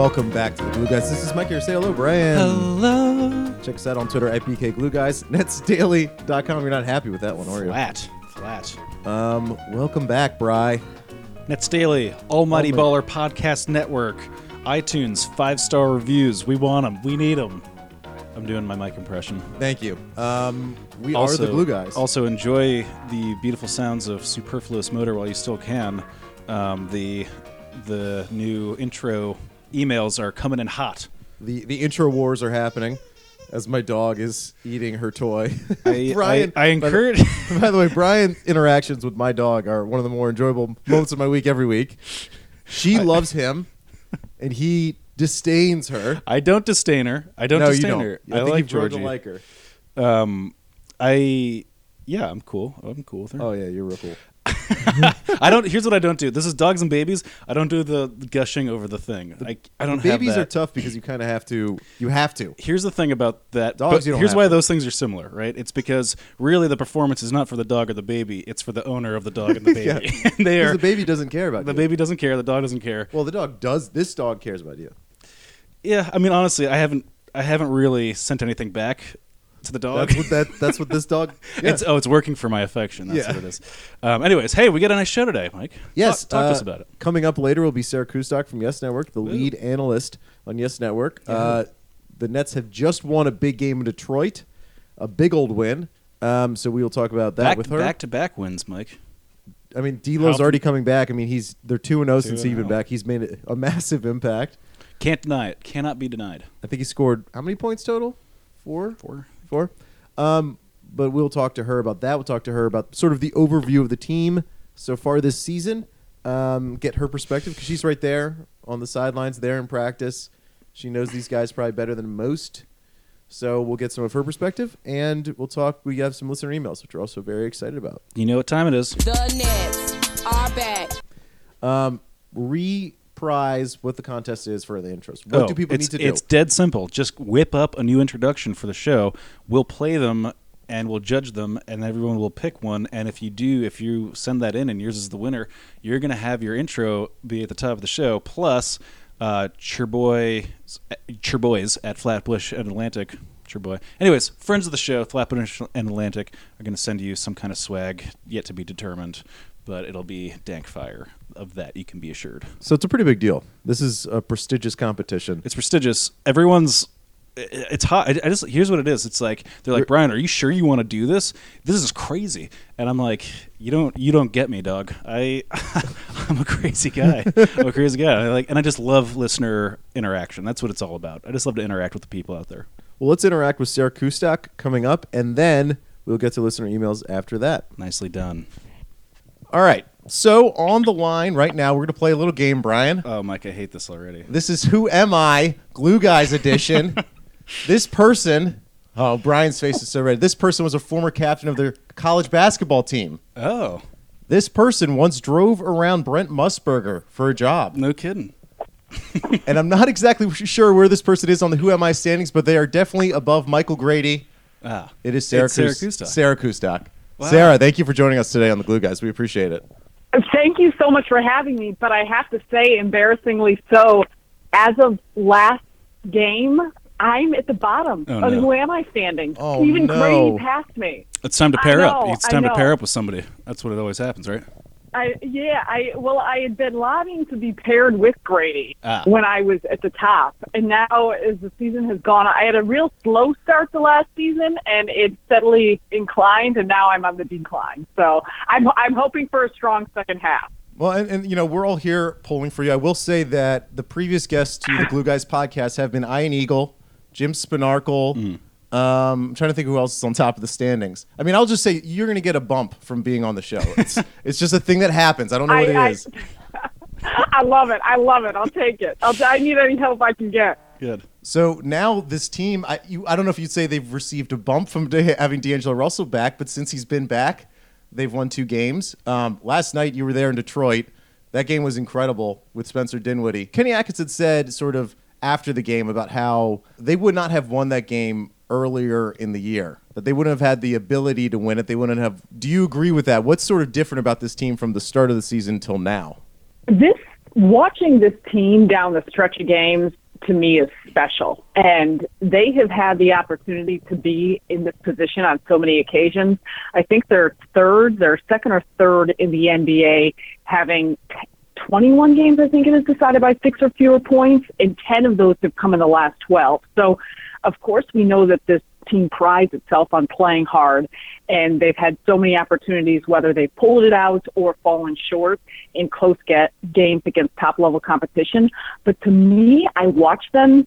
welcome back to the Glue Guys. This is Mike here. Say hello, Brian. Hello. Check us out on Twitter at BK Glue Guys. Netsdaily.com. You're not happy with that one, are you? Flat. Flat. Um, welcome back, Bry. Nets Daily, Almighty Almighty- Baller Podcast Network, iTunes, five star reviews. We want them. We need them. I'm doing my mic impression. Thank you. Um, we also, are the Glue Guys. Also, enjoy the beautiful sounds of Superfluous Motor while you still can. Um, the the new intro emails are coming in hot. the the intro wars are happening as my dog is eating her toy. I, Brian, I, I by encourage. By the way, Brian's interactions with my dog are one of the more enjoyable moments of my week every week. She loves him, and he disdains her. I don't disdain her. I don't no, you disdain don't. her. I, I, think like you've grown to Georgie. like her. Um, I yeah, I'm cool. I'm cool with her. Oh yeah, you're real cool. I don't. Here's what I don't do. This is dogs and babies. I don't do the gushing over the thing. I, I don't Babies are tough because you kind of have to. You have to. Here's the thing about that. Dogs, you don't here's why to. those things are similar, right? It's because really the performance is not for the dog or the baby. It's for the owner of the dog and the baby. Yeah. they are the baby doesn't care about the you. baby doesn't care. The dog doesn't care. Well, the dog does. This dog cares about you. Yeah. I mean, honestly, I haven't. I haven't really sent anything back to the dog. That's what that. That's what this dog. Yeah. It's oh, it's working for my affection. That's Yeah. what it is. Um, anyways, hey, we got a nice show today, Mike. Yes, talk, talk to us uh, about it. Coming up later will be Sarah Kustok from Yes Network, the lead analyst on Yes Network. Uh, the Nets have just won a big game in Detroit, a big old win. Um, so we will talk about that Back with her. back to back wins, Mike. I mean, D'Lo's How- already coming back. I mean, he's they're two and zero since he's been back. He's made a massive impact. Can't deny it. Cannot be denied. I think he scored how many points total? Four. Four. Four. Um, but we'll talk to her about that. We'll talk to her about sort of the overview of the team so far this season. Um, get her perspective because she's right there on the sidelines, there in practice. She knows these guys probably better than most. So we'll get some of her perspective, and we'll talk. We have some listener emails, which we're also very excited about. You know what time it is. The Nets are back. Um, reprise what the contest is for the intros. What Oh, do people it's, need to do? It's dead simple. Just whip up a new introduction for the show. We'll play them and we'll judge them, and everyone will pick one. And if you do, if you send that in and yours is the winner, you're going to have your intro be at the top of the show. Plus, uh, Cherboy, Cherboys at Flatbush and Atlantic. Cherboy. Anyways, friends of the show, Flatbush and Atlantic, are going to send you some kind of swag yet to be determined, but it'll be dank fire. Of that, you can be assured. so it's a pretty big deal. This is a prestigious competition. It's prestigious. Everyone's. It's hot. I just here's what it is. It's like they're like Brian, are you sure you want to do this? This is crazy. And I'm like, you don't you don't get me, dog. I I'm a crazy guy. I'm a crazy guy. I like and I just love listener interaction. That's what it's all about. I just love to interact with the people out there. Well, let's interact with Sarah Kustok coming up, and then we'll get to listener emails after that. Nicely done. All right. So on the line right now, we're going to play a little game, Brian. Oh, Mike, I hate this already. This is Who Am I? Glue Guys edition. this person, oh, Brian's face is so red. This person was a former captain of their college basketball team. Oh, This person once drove around Brent Musburger for a job. no kidding. and I'm not exactly sure where this person is on the Who Am I standings, but they are definitely above Michael Grady. Ah, It is Sarah, It's Sarah Kus- Kustok. Sarah Kustok. Wow. Sarah, thank you for joining us today on the Glue Guys. We appreciate it. Thank you so much for having me, but I have to say, embarrassingly so, as of last game, I'm at the bottom Oh, of no. who am I standing? Oh, Even no. Grady passed me. It's time to I pair up. It's time to pair up with somebody. That's what it always happens, right? I yeah, I well, I had been lobbying to be paired with Grady Ah. when I was at the top, and now as the season has gone, I had a real slow start the last season, and it steadily inclined, and now I'm on the decline. So I'm I'm hoping for a strong second half. Well, and, and you know, we're all here polling for you. I will say that the previous guests to the Glue Guys podcast have been Ian Eagle, Jim Spanarkel. Um, I'm trying to think who else is on top of the standings. I mean, I'll just say you're going to get a bump from being on the show. It's, it's just a thing that happens. I don't know what I- it is. I love it. I love it. I'll take it. I'll, I need any help I can get. Good. So now this team, I, you, I don't know if you'd say they've received a bump from de- having D'Angelo Russell back, but since he's been back, they've won two games. Um, last night you were there in Detroit. That game was incredible with Spencer Dinwiddie. Kenny Atkins had said sort of after the game about how they would not have won that game earlier in the year. That they wouldn't have had the ability to win it. They wouldn't have. Do you agree with that? What's sort of different about this team from the start of the season till now? This watching this team down the stretch of games to me is special. And they have had the opportunity to be in this position on so many occasions. I think they're third, they're second or third in the NBA, having 21 games, I think it is decided by six or fewer points, and 10 of those have come in the last 12. So, of course, we know that this team prides itself on playing hard, and they've had so many opportunities, whether they've pulled it out or fallen short in close get games against top level competition. But to me, I watch them,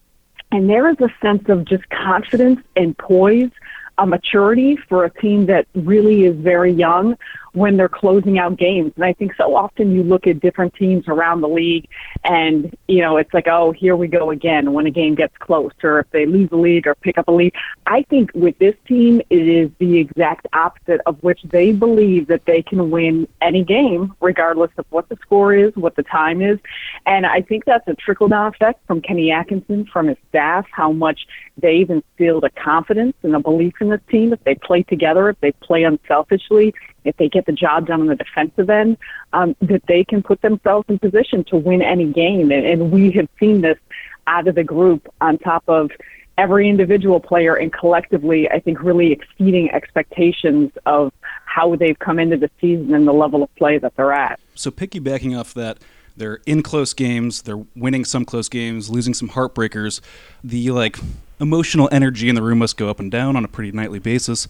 and there is a sense of just confidence and poise, a maturity for a team that really is very young when they're closing out games. And I think so often you look at different teams around the league and, you know, it's like, oh, here we go again when a game gets close or if they lose a lead or pick up a lead. I think with this team, it is the exact opposite of which they believe that they can win any game, regardless of what the score is, what the time is. And I think that's a trickle down effect from Kenny Atkinson, from his staff, how much they've instilled a confidence and a belief in this team if they play together, if they play unselfishly, if they get the job done on the defensive end, um, that they can put themselves in position to win any game. And, and we have seen this out of the group on top of every individual player and collectively, I think, really exceeding expectations of how they've come into the season and the level of play that they're at. So, piggybacking off that, they're in close games, they're winning some close games, losing some heartbreakers. The like emotional energy in the room must go up and down on a pretty nightly basis.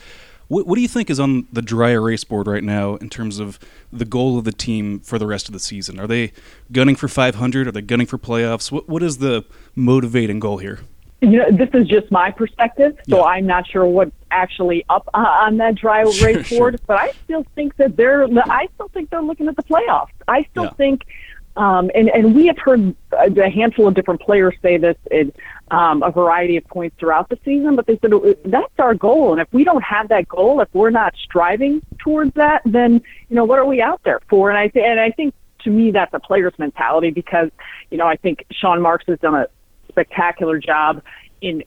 What, what do you think is on the dry erase board right now in terms of the goal of the team for the rest of the season? Are they gunning for 500? Are they gunning for playoffs? What What is the motivating goal here? You know, this is just my perspective, so yeah. I'm not sure what's actually up uh, on that dry erase sure, board. Sure. But I still think that they're. I still think they're looking at the playoffs. I still yeah. think um, and, and we have heard a handful of different players say this in um, a variety of points throughout the season, but they said that's our goal. And if we don't have that goal, if we're not striving towards that, then you know what are we out there for? And I th- and I think to me that's a player's mentality because you know I think Sean Marks has done a spectacular job in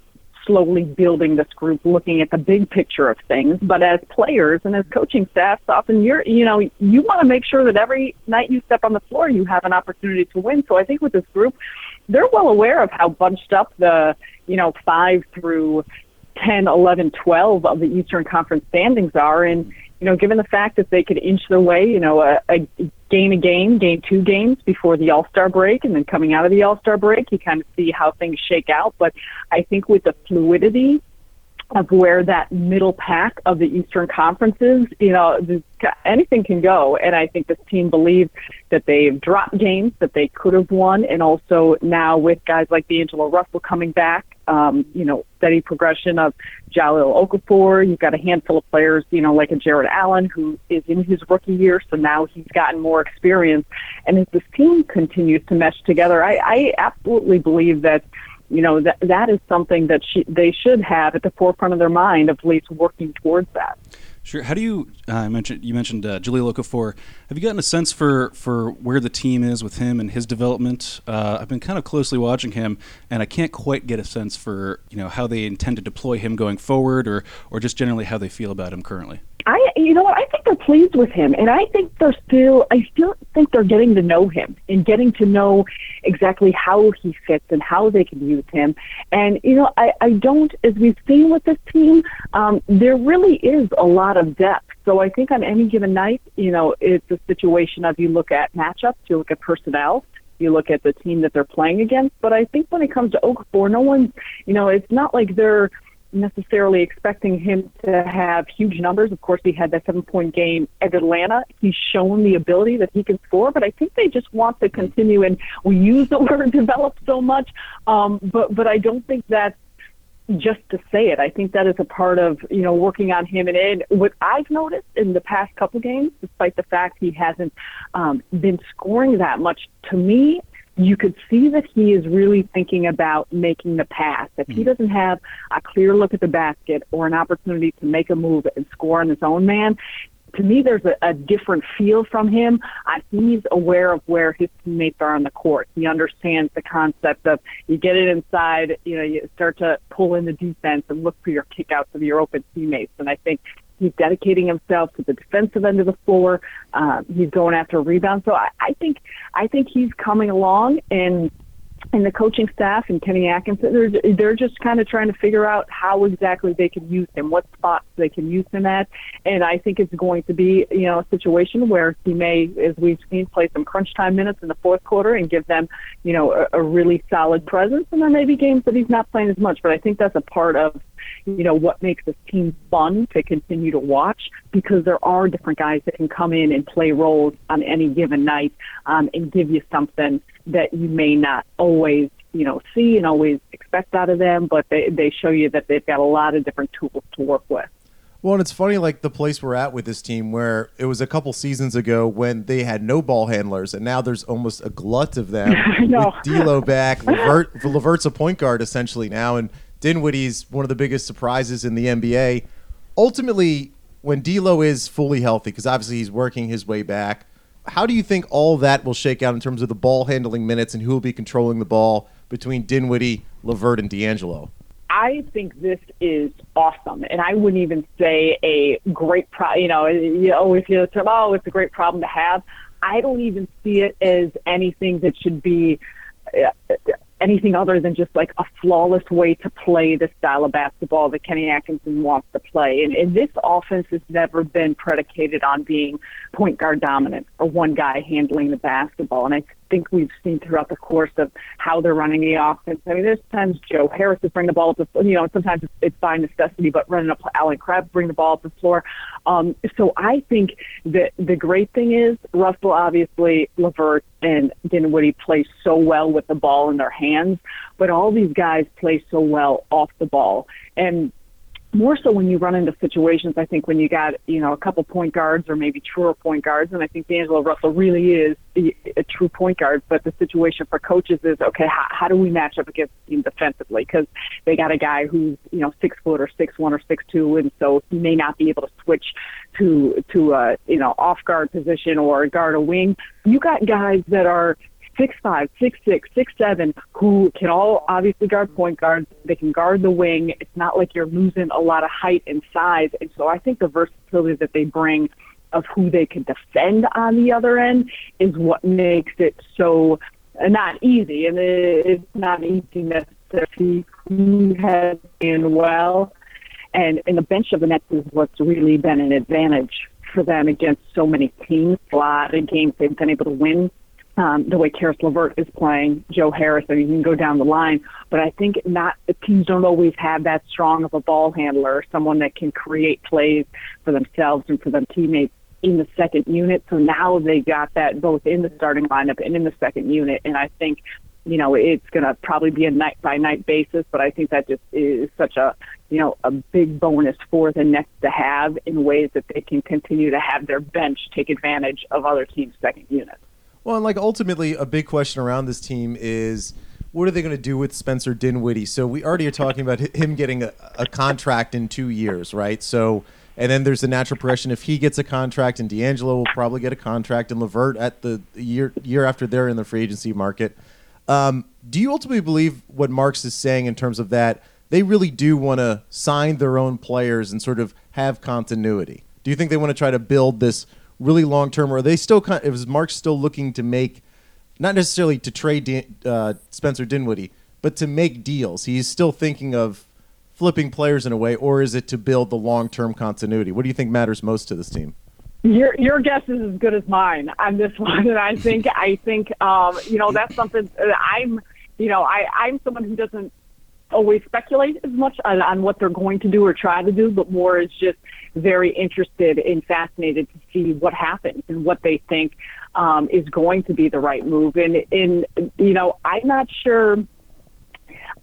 slowly building this group, looking at the big picture of things. But as players and as coaching staffs, often you're, you know, you want to make sure that every night you step on the floor, you have an opportunity to win. So I think with this group, they're well aware of how bunched up the, you know, five through 10, 11, 12 of the Eastern Conference standings are. And, you know, given the fact that they could inch their way, you know, a, a gain a game, gain two games before the All Star break, and then coming out of the All Star break, you kind of see how things shake out. But I think with the fluidity of where that middle pack of the Eastern Conferences, you know, anything can go. And I think this team believes that they've dropped games that they could have won. And also now with guys like D'Angelo Russell coming back, um, you know, steady progression of Jahlil Okafor. You've got a handful of players, you know, like a Jarrett Allen who is in his rookie year. So now he's gotten more experience. And as this team continues to mesh together, I, I absolutely believe that – you know that that is something that she, they should have at the forefront of their mind of at least working towards that. Sure. How do you uh, mentioned you mentioned uh, Jahlil Okafor? Have you gotten a sense for for where the team is with him and his development? Uh, I've been kind of closely watching him, and I can't quite get a sense for you know how they intend to deploy him going forward, or or just generally how they feel about him currently. I, you know what? I think they're pleased with him, and I think they're still. I still think they're getting to know him and getting to know exactly how he fits and how they can use him. And you know, I, I don't. As we've seen with this team, um, there really is a lot of depth. So I think on any given night, you know, it's a situation of you look at matchups, you look at personnel, you look at the team that they're playing against. But I think when it comes to Okafor, no one, you know, it's not like they're necessarily expecting him to have huge numbers. Of course, he had that seven point game at Atlanta. He's shown the ability that he can score, but I think they just want to continue. And we use the word develop so much, um, but but I don't think that's just to say it. I think that is a part of you know working on him. And Ed, what I've noticed in the past couple games, despite the fact he hasn't um, been scoring that much, to me you could see that he is really thinking about making the pass. If he hmm. doesn't have a clear look at the basket or an opportunity to make a move and score on his own man, to me, there's a, a different feel from him. Uh, he's aware of where his teammates are on the court. He understands the concept of you get it inside, you know, you start to pull in the defense and look for your kickouts of your open teammates. And I think He's dedicating himself to the defensive end of the floor. Um, he's going after rebounds. So I, I think I think he's coming along and and the coaching staff and Kenny Atkinson, they're, they're just kind of trying to figure out how exactly they can use him, what spots they can use him at. And I think it's going to be, you know, a situation where he may, as we've seen, play some crunch time minutes in the fourth quarter and give them, you know, a, a really solid presence. And there may be games that he's not playing as much, but I think that's a part of you know, what makes this team fun to continue to watch because there are different guys that can come in and play roles on any given night um, and give you something that you may not always, you know, see and always expect out of them, but they, they show you that they've got a lot of different tools to work with. Well, and it's funny, like the place we're at with this team, where it was a couple seasons ago when they had no ball handlers, and now there's almost a glut of them. with D'Lo back, Levert, Levert's a point guard essentially now, and Dinwiddie's one of the biggest surprises in the NBA. Ultimately, when D'Lo is fully healthy, because obviously he's working his way back, how do you think all that will shake out in terms of the ball handling minutes and who will be controlling the ball between Dinwiddie, LeVert, and D'Angelo? I think this is awesome, and I wouldn't even say a great pro. You know, you know, if you say, "Oh, it's a great problem to have," I don't even see it as anything that should be uh, anything other than just like a flawless way to play the style of basketball that Kenny Atkinson wants to play. And, and this offense has never been predicated on being point guard dominant or one guy handling the basketball. And I think we've seen throughout the course of how they're running the offense. I mean, there's times Joe Harris is bring the ball up the, you know, sometimes it's, it's by necessity, but running up Allen Crabbe bring the ball up the floor. Um, so I think that the great thing is Russell, obviously, Levert and Dinwiddie play so well with the ball in their hands, but all these guys play so well off the ball. And more so when you run into situations, I think when you got, you know, a couple point guards or maybe truer point guards, and I think D'Angelo Russell really is a true point guard, but the situation for coaches is, okay, how, how do we match up against team defensively? Because they got a guy who's, you know, six foot or six one or six two, and so he may not be able to switch to, to a, you know, off guard position or guard a wing. You got guys that are six five, six six, six seven, who can all obviously guard point guards. They can guard the wing. It's not like you're losing a lot of height and size. And so I think the versatility that they bring of who they can defend on the other end is what makes it so not easy. And it's not easy necessarily who has been well. And, and the bench of the Nets is what's really been an advantage for them against so many teams. A lot of games they've been able to win um, the way Caris LeVert is playing, Joe Harris, and you can go down the line. But I think not teams don't always have that strong of a ball handler, someone that can create plays for themselves and for their teammates in the second unit. So now they got that both in the starting lineup and in the second unit. And I think, you know, it's going to probably be a night by night basis, but I think that just is such a, you know, a big bonus for the Nets to have in ways that they can continue to have their bench take advantage of other teams' second units. Well, and like ultimately, a big question around this team is what are they going to do with Spencer Dinwiddie? So we already are talking about him getting a, a, contract in two years, right? So, and then there's the natural progression. If he gets a contract, and D'Angelo will probably get a contract, and Levert at the year year after they're in the free agency market. Um, do you ultimately believe what Marks is saying in terms of that they really do want to sign their own players and sort of have continuity? Do you think they want to try to build this really long term, or are they still kind? Of, is Mark still looking to make, not necessarily to trade uh, Spencer Dinwiddie, but to make deals? He's still thinking of flipping players in a way, or is it to build the long term continuity? What do you think matters most to this team? Your your guess is as good as mine on this one, and I think I think um, you know that's something I'm you know I I'm someone who doesn't always speculate as much on, on what they're going to do or try to do, but more is just very interested and fascinated to see what happens and what they think um, is going to be the right move. And, and, you know, I'm not sure.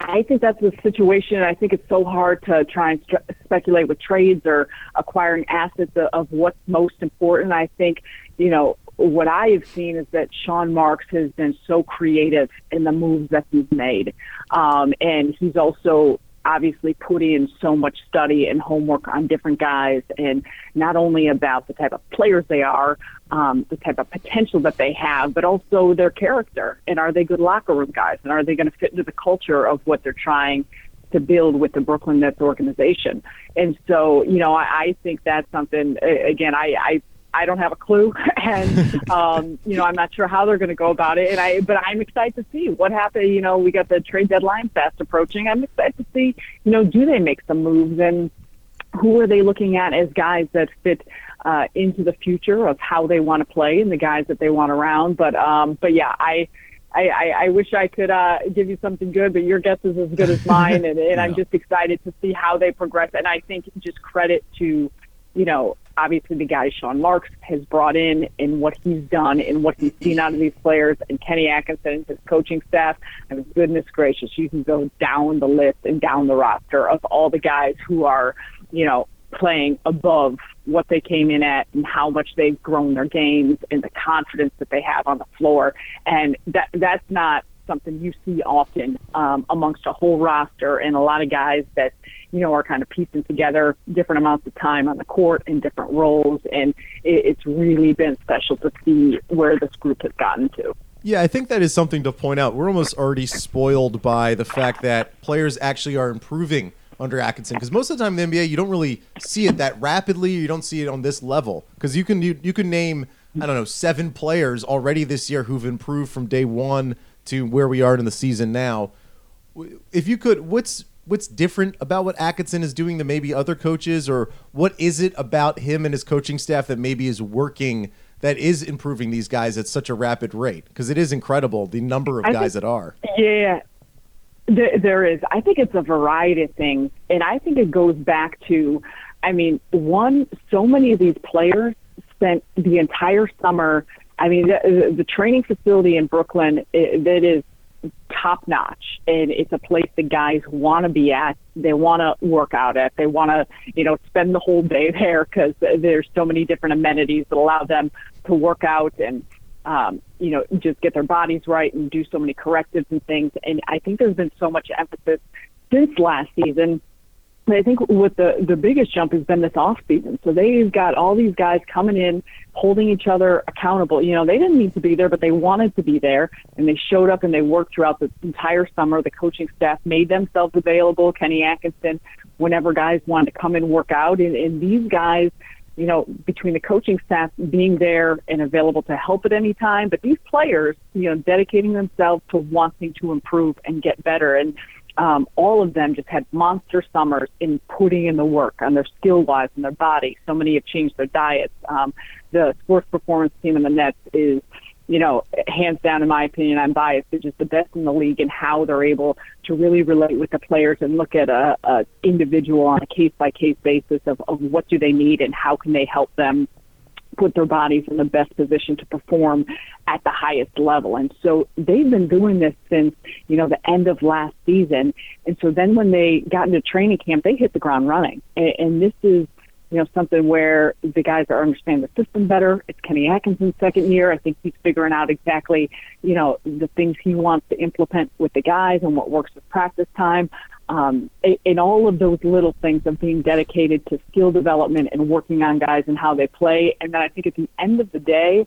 I think that's the situation. I think it's so hard to try and speculate with trades or acquiring assets of, of what's most important. I think, you know, what I have seen is that Sean Marks has been so creative in the moves that he's made. Um, and he's also obviously put in so much study and homework on different guys and not only about the type of players they are, um, the type of potential that they have, but also their character and are they good locker room guys and are they going to fit into the culture of what they're trying to build with the Brooklyn Nets organization. And so, you know, I, I think that's something. Again, I, I I don't have a clue, and um, you know I'm not sure how they're going to go about it. And I, but I'm excited to see what happens. You know, we got the trade deadline fast approaching. I'm excited to see, you know, do they make some moves and who are they looking at as guys that fit uh, into the future of how they want to play and the guys that they want around. But um, but yeah, I. I, I, I wish I could uh, give you something good, but your guess is as good as mine, and, and yeah. I'm just excited to see how they progress. And I think just credit to, you know, obviously the guy Sean Marks has brought in and what he's done and what he's seen out of these players and Kenny Atkinson and his coaching staff. I mean, goodness gracious, you can go down the list and down the roster of all the guys who are, you know, playing above what they came in at and how much they've grown their games and the confidence that they have on the floor. And that that's not something you see often um, amongst a whole roster and a lot of guys that you know are kind of piecing together different amounts of time on the court in different roles, and it, it's really been special to see where this group has gotten to. Yeah, I think that is something to point out. We're almost already spoiled by the fact that players actually are improving under Atkinson because most of the time in the NBA you don't really see it that rapidly. You don't see it on this level because you can you, you can name I don't know seven players already this year who've improved from day one to where we are in the season now. If you could, what's what's different about what Atkinson is doing than maybe other coaches, or what is it about him and his coaching staff that maybe is working that is improving these guys at such a rapid rate? Because it is incredible the number of I guys think, that are. Yeah, there, there is. I think it's a variety of things, and I think it goes back to, I mean, one, so many of these players spent the entire summer I mean, the, the training facility in Brooklyn it, that is top notch, and it's a place the guys want to be at. They want to work out at. They want to, you know, spend the whole day there because there's so many different amenities that allow them to work out and, um, you know, just get their bodies right and do so many correctives and things. And I think there's been so much emphasis since last season I think what the the biggest jump has been this off season. So they've got all these guys coming in, holding each other accountable. You know, they didn't need to be there, but they wanted to be there, and they showed up and they worked throughout the entire summer. The coaching staff made themselves available. Kenny Atkinson, whenever guys wanted to come and work out, and, and these guys, you know, between the coaching staff being there and available to help at any time, but these players, you know, dedicating themselves to wanting to improve and get better. And um, all of them just had monster summers in putting in the work on their skill wise and their body. So many have changed their diets. Um, the sports performance team in the Nets is, you know, hands down, in my opinion, I'm biased. They're just the best in the league in how they're able to really relate with the players and look at a, a individual on a case by case basis of, of what do they need and how can they help them put their bodies in the best position to perform at the highest level. And so they've been doing this since, you know, the end of last season. And so then when they got into training camp, they hit the ground running. And, and this is, you know, something where the guys are understanding the system better. It's Kenny Atkinson's second year. I think he's figuring out exactly, you know, the things he wants to implement with the guys and what works with practice time um, in all of those little things of being dedicated to skill development and working on guys and how they play. And then I think at the end of the day,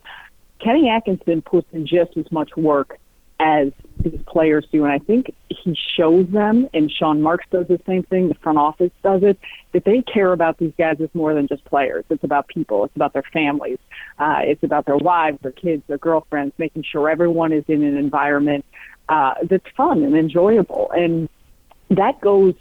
Kenny Atkinson puts in just as much work as these players do. And I think he shows them, and Sean Marks does the same thing, the front office does it, that they care about these guys as more than just players. It's about people, it's about their families, uh, it's about their wives, their kids, their girlfriends, making sure everyone is in an environment uh, that's fun and enjoyable. And that goes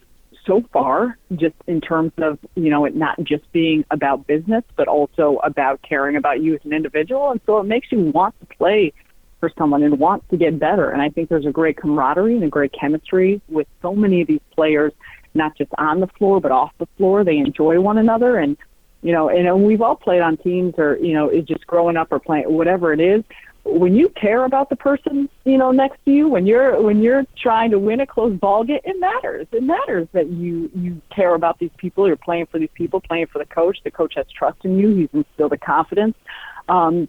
so far just in terms of you know it not just being about business but also about caring about you as an individual. And so it makes you want to play for someone and want to get better. And i think there's a great camaraderie and a great chemistry with so many of these players not just on the floor but off the floor. They enjoy one another. And you know and we've all played on teams or you know just growing up or playing whatever it is when you care about the person you know next to you when you're when you're trying to win a close ball game it matters it matters that you you care about these people you're playing for these people playing for the coach the coach has trust in you he's instilled the confidence um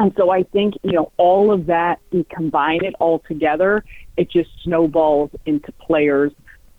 and so I think, you know, all of that, you combine it all together, it just snowballs into players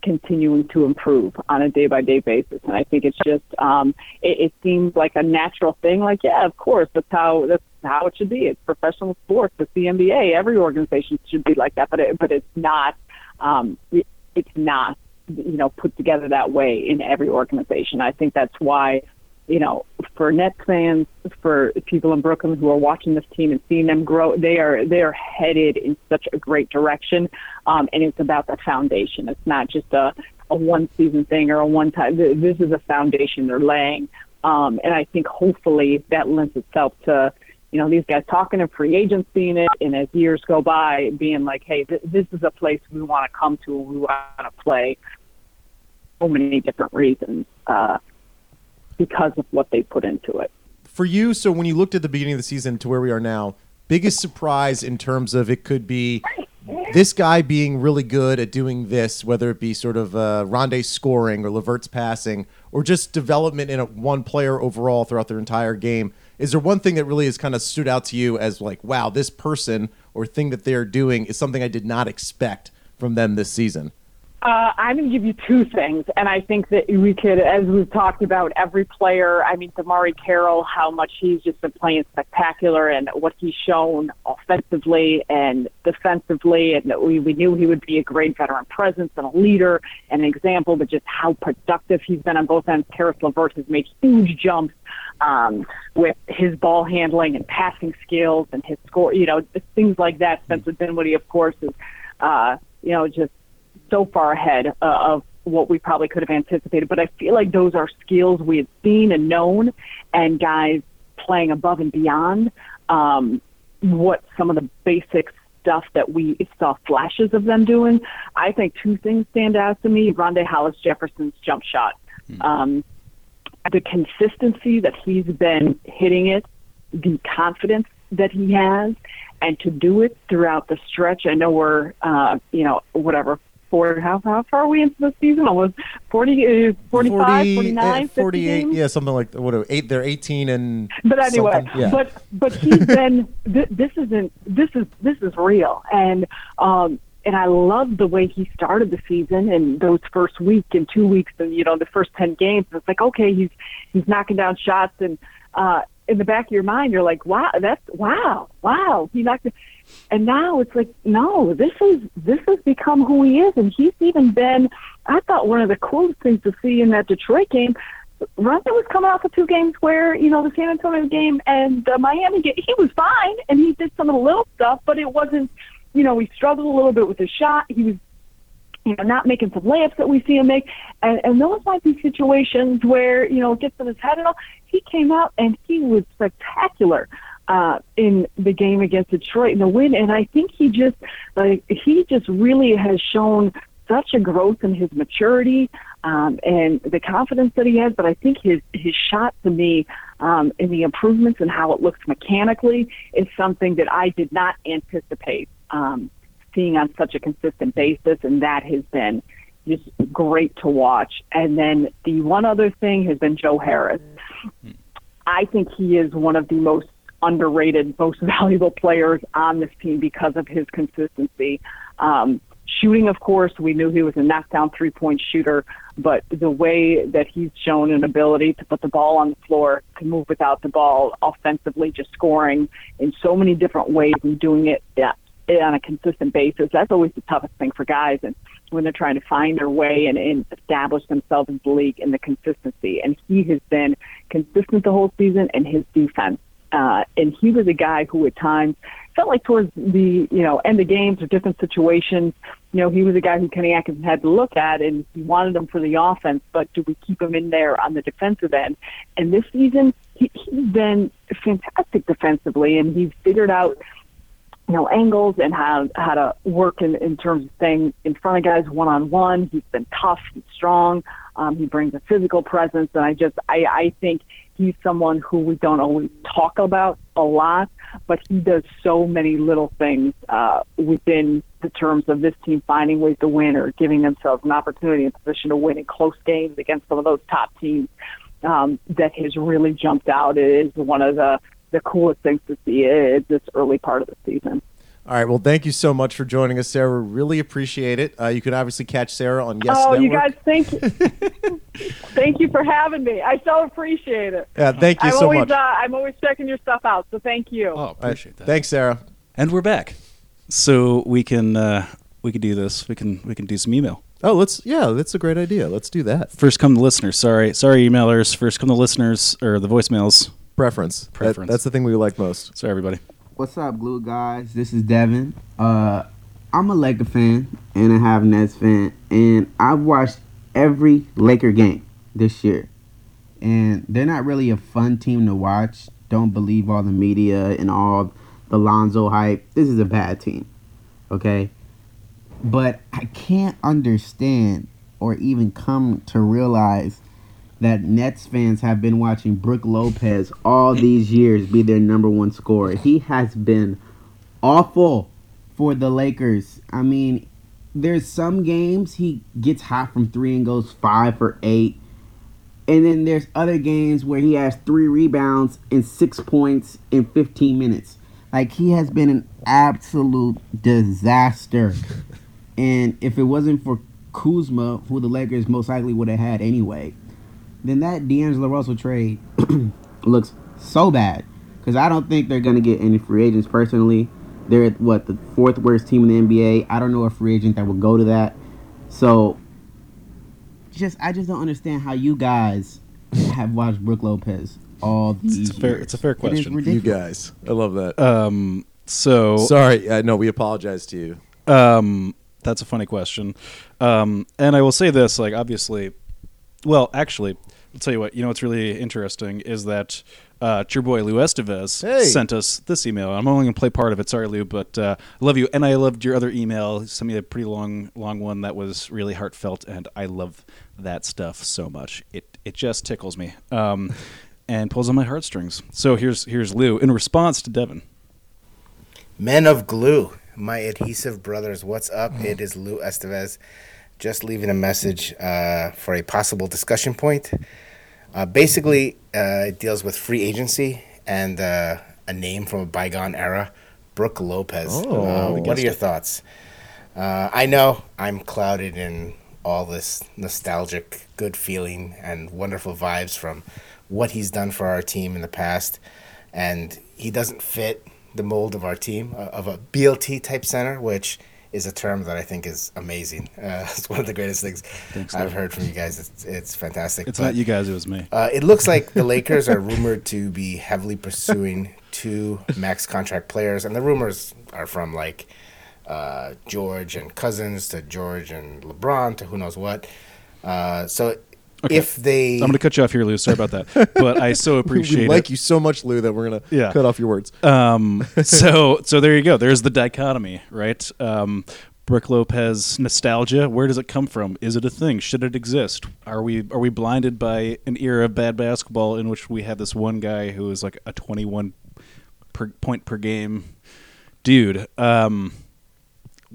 continuing to improve on a day by day basis. And I think it's just um, it, it seems like a natural thing. Like, yeah, of course, that's how that's how it should be. It's professional sports. It's the NBA. Every organization should be like that. But it, but it's not. Um, it, it's not you know put together that way in every organization. I think that's why you know for Nets fans, for people in Brooklyn who are watching this team and seeing them grow, they are they are headed in such a great direction, um, and it's about the foundation. It's not just a a one season thing or a one time. This is a foundation they're laying, um, and I think hopefully that lends itself to you know, these guys talking to free agents seeing it, and as years go by, being like, hey, th- this is a place we want to come to we want to play. So many different reasons uh, because of what they put into it. For you, so when you looked at the beginning of the season to where we are now, biggest surprise in terms of it could be this guy being really good at doing this, whether it be sort of uh, Rondae scoring or Levert's passing, or just development in a one player overall throughout their entire game. Is there one thing that really has kind of stood out to you as like, wow, this person or thing that they're doing is something I did not expect from them this season? Uh, I'm going to give you two things, and I think that we could, as we've talked about, every player. I mean, DeMarre Carroll, how much he's just been playing spectacular, and what he's shown offensively and defensively, and we we knew he would be a great veteran presence and a leader and an example, but just how productive he's been on both ends. Caris LeVert has made huge jumps um, with his ball handling and passing skills and his score, you know, things like that. Spencer Dinwiddie, of course, is, uh, you know, just so far ahead uh, of what we probably could have anticipated. But I feel like those are skills we had seen and known, and guys playing above and beyond um, what some of the basic stuff that we saw flashes of them doing. I think two things stand out to me: Rondae Hollis Jefferson's jump shot, mm. um, the consistency that he's been hitting it, the confidence that he has, and to do it throughout the stretch. I know we're, uh, you know, whatever four. How, how far are we into the season? Almost 40, uh, 45, 40, 49, uh, 48. Yeah, something like what? Eight. They're eighteen and. But anyway, yeah. but but he's been. th- this isn't. This is this is real, and um, and I love the way he started the season and those first week and two weeks and you know the first ten games. It's like okay, he's he's knocking down shots and uh, in the back of your mind you're like wow that's wow wow he knocked. It and now it's like, no, this is this has become who he is, and he's even been. I thought one of the coolest things to see in that Detroit game. Rondae was coming off of two games where you know the San Antonio game and the Miami game. He was fine, and he did some of the little stuff, but it wasn't. You know, he struggled a little bit with his shot. He was you know, not making some layups that we see him make. And, and those might be situations where, you know, it gets in his head and all. He came out and he was spectacular uh, in the game against Detroit in the win. And I think he just like he just really has shown such a growth in his maturity um, and the confidence that he has. But I think his his shot to me um, and the improvements and how it looks mechanically is something that I did not anticipate um, seeing on such a consistent basis, and that has been just great to watch. And then the one other thing has been Joe Harris. I think he is one of the most underrated, most valuable players on this team because of his consistency. Um, shooting, of course, we knew he was a knockdown three point shooter, but the way that he's shown an ability to put the ball on the floor, to move without the ball, offensively, just scoring in so many different ways and doing it on a consistent basis, that's always the toughest thing for guys. And when they're trying to find their way and, and establish themselves in the league and the consistency. And he has been consistent the whole season, and his defense uh, and he was a guy who at times felt like towards the, you know, end of games or different situations, you know, he was a guy who Kenny Atkinson had to look at and he wanted him for the offense, but do we keep him in there on the defensive end? And this season, he, he's been fantastic defensively and he's figured out, you know, angles and how how to work in, in terms of staying in front of guys one on one. He's been tough he's strong. Um, he brings a physical presence, and I just I, I think he's someone who we don't always talk about a lot, but he does so many little things uh, within the terms of this team finding ways to win or giving themselves an opportunity and position to win in close games against some of those top teams um, that has really jumped out. It is one of the the coolest things to see at this early part of the season. All right. Well, thank you so much for joining us, Sarah. Really appreciate it. Uh, you can obviously catch Sarah on Yes oh, Network. you guys, thank you. thank you for having me. I so appreciate it. Yeah, thank you I'm so always, much. Uh, I'm always checking your stuff out, so thank you. Oh, appreciate that. Thanks, Sarah. And we're back. So we can uh, we can do this. We can we can do some email. Oh, let's yeah, that's a great idea. Let's do that. First come the listeners. Sorry, sorry, emailers. First come the listeners or the voicemails. Preference. That- Preference. that's the thing we like most. Sorry, everybody. What's up, Glue guys? This is Devin. Uh, I'm a Laker fan and a half Nets fan, and I've watched every Laker game this year. And they're not really a fun team to watch. Don't believe all the media and all the Lonzo hype. This is a bad team, okay? But I can't understand or even come to realize that Nets fans have been watching Brook Lopez all these years be their number one scorer. He has been awful for the Lakers. I mean, there's some games he gets hot from three and goes five for eight. And then there's other games where he has three rebounds and six points in 15 minutes. Like he has been an absolute disaster. And if it wasn't for Kuzma, who the Lakers most likely would have had anyway, then that D'Angelo Russell trade looks so bad. Because I don't think they're going to get any free agents personally. They're, what, the fourth worst team in the NBA. I don't know a free agent that would go to that. So, just I just don't understand how you guys have watched Brook Lopez all these It's a fair- years. it's a fair question. You guys, I love that. Um, so Sorry, uh, no, we apologize to you. Um, that's a funny question. Um, and I will say this, like obviously, well, actually, I'll tell you what. You know what's really interesting is that uh, it's your boy Lou Estevez Hey. sent us this email. I'm only going to play part of it. Sorry, Lou, but uh, I love you, and I loved your other email. He sent me a pretty long, long one that was really heartfelt, and I love that stuff so much. It it just tickles me. Um, and pulls on my heartstrings. So here's here's Lou in response to Devin. Men of Glue, my adhesive brothers, what's up? It is Lou Estevez. Just leaving a message uh, for a possible discussion point. Uh, basically, uh, it deals with free agency and uh, a name from a bygone era, Brook Lopez. Oh, Uh, what are your it. thoughts? Uh, I know I'm clouded in all this nostalgic, good feeling and wonderful vibes from what he's done for our team in the past, and he doesn't fit the mold of our team uh, of a BLT type center, which is a term that I think is amazing. Uh, it's one of the greatest things I've heard from you guys. It's, it's fantastic. It's But- not you guys; it was me. uh, it looks like the Lakers are rumored to be heavily pursuing two max contract players, and the rumors are from like uh, George and Cousins to George and LeBron to who knows what. Uh, so if they, I'm going to cut you off here, Lou. Sorry about that, but I so appreciate we it. like you so much, Lou, that we're gonna Yeah. cut off your words. Um, so so there you go. There's the dichotomy, right? Um, Brook Lopez nostalgia. Where does it come from? Is it a thing? Should it exist? Are we are we blinded by an era of bad basketball in which we have this one guy who is like a 21 per point per game dude? Um,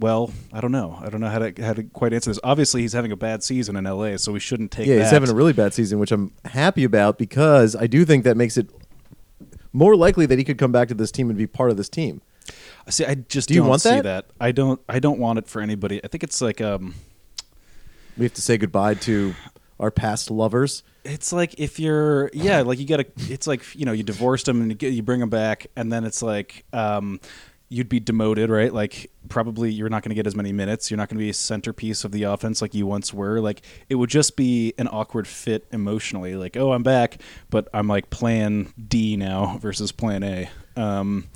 well, I don't know. I don't know how to how to quite answer this. Obviously, he's having a bad season in LA, so we shouldn't take. yeah, he's having a really bad season, which I'm happy about because I do think that makes it more likely that he could come back to this team and be part of this team. See, I just Do you don't want see that? that. I don't. I don't want it for anybody. I think it's like um. We have to say goodbye to our past lovers. It's like if you're, yeah, like you gotta. It's like you know, you divorced him and you, get, you bring him back, and then it's like, um, you'd be demoted, right? Like probably you're not going to get as many minutes. You're not going to be a centerpiece of the offense like you once were. Like it would just be an awkward fit emotionally. Like, oh, I'm back, but I'm like plan D now versus plan A. Um,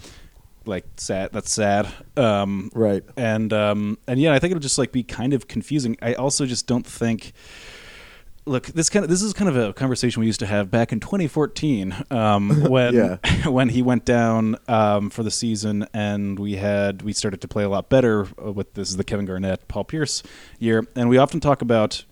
like sad. That's sad. Um, Right. and um, and yeah, I think it'll just like be kind of confusing. I also just don't think. Look, this kind of this is kind of a conversation we used to have back in 2014 um, when Yeah. when he went down um, for the season, and we had we started to play a lot better uh, with this is the Kevin Garnett, Paul Pierce year, and we often talk about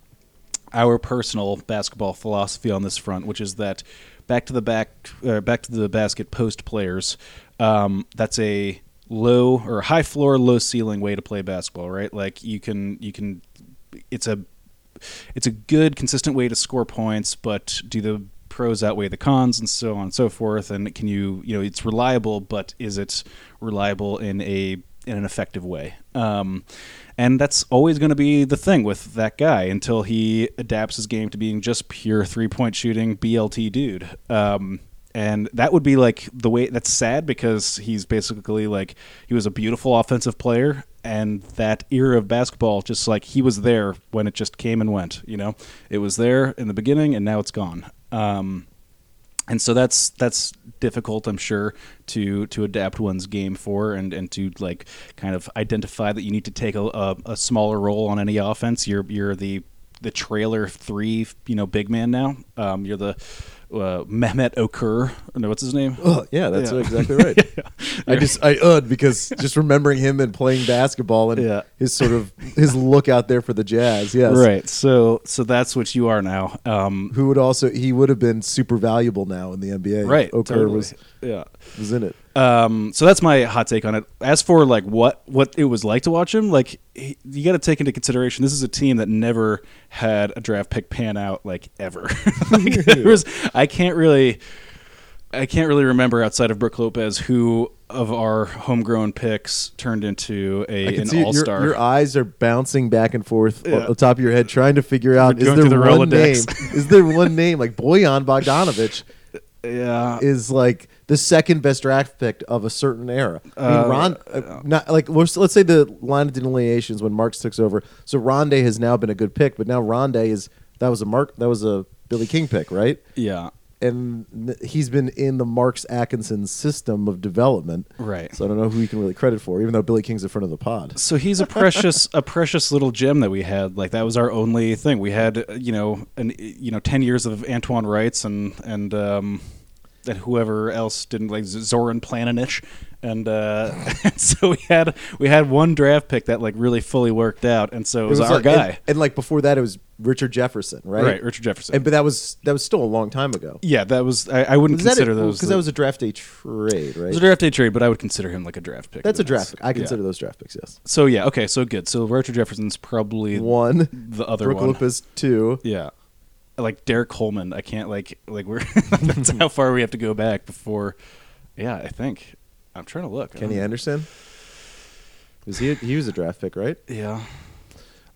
our personal basketball philosophy on this front, which is that back to the back, uh, back to the basket post players. Um, that's a low or high floor, low ceiling way to play basketball, right? Like you can you can, it's a it's a good consistent way to score points, but do the pros outweigh the cons and so on and so forth? And can you you know it's reliable, but is it reliable in a in an effective way? Um, and that's always going to be the thing with that guy until he adapts his game to being just pure three point shooting BLT dude. Um, and that would be like the way that's sad because he's basically like he was a beautiful offensive player and that era of basketball just like he was there when it just came and went you know? It was there in the beginning and now it's gone. Um, and so that's that's difficult i'm sure to to adapt one's game for and and to like kind of identify that you need to take a, a, a smaller role on any offense. You're you're the the trailer three you know big man now. Um, you're the uh, Mehmet Okur. No, what's his name? Oh, yeah, that's Yeah. exactly right. I just I ud because just remembering him and playing basketball and Yeah. his sort of his look out there for the Jazz. Yes, Right. So so that's what you are now. Um, Who would also he would have been super valuable now in the NBA. right. Okur totally. was yeah. was in it. Um, so that's my hot take on it. As for like what what it was like to watch him, like he, you got to take into consideration this is a team that never had a draft pick pan out like ever. like, there was I can't really I can't really remember outside of Brook Lopez who of our homegrown picks turned into a an all your, star. your eyes are bouncing back and forth Yeah. on the top of your head, trying to figure out is there the one name? Is there one name like Bojan Bogdanovic yeah. is like the second best draft pick of a certain era. I mean, Uh, Ron, uh, not like let's, let's say the line of delineations when Marks took over. So Rondae has now been a good pick, but now Rondae is that was a Mark that was a Billy King pick, right? yeah. And he's been in the Marks Atkinson system of development, Right. So I don't know who you can really credit for, even though Billy King's in front of the pod. So he's a precious, a precious little gem that we had. Like that was our only thing. We had, uh, you know, an you know, ten years of Antoine Wrights and and um, and whoever else didn't like Zoran Planinic, and uh, and so we had we had one draft pick that like really fully worked out, and so it was, our like- guy, and, and like before that, it was Richard Jefferson, right? right? Richard Jefferson. And, but that was that was still a long time ago. yeah, that was I, I wouldn't Was consider those because that was a draft day trade, right? it was a draft day trade, but I would consider him like a draft pick. That's a draft pick. I yeah. consider those draft picks. Yes. So yeah, okay, so good. So Richard Jefferson's probably One, the other Brook one. Lopez two. Yeah. Like Derrick Coleman. I can't like like we're that's how far we have to go back before yeah, I think. I'm trying to look. Kenny Anderson. Was he? He was a draft pick, right? Yeah.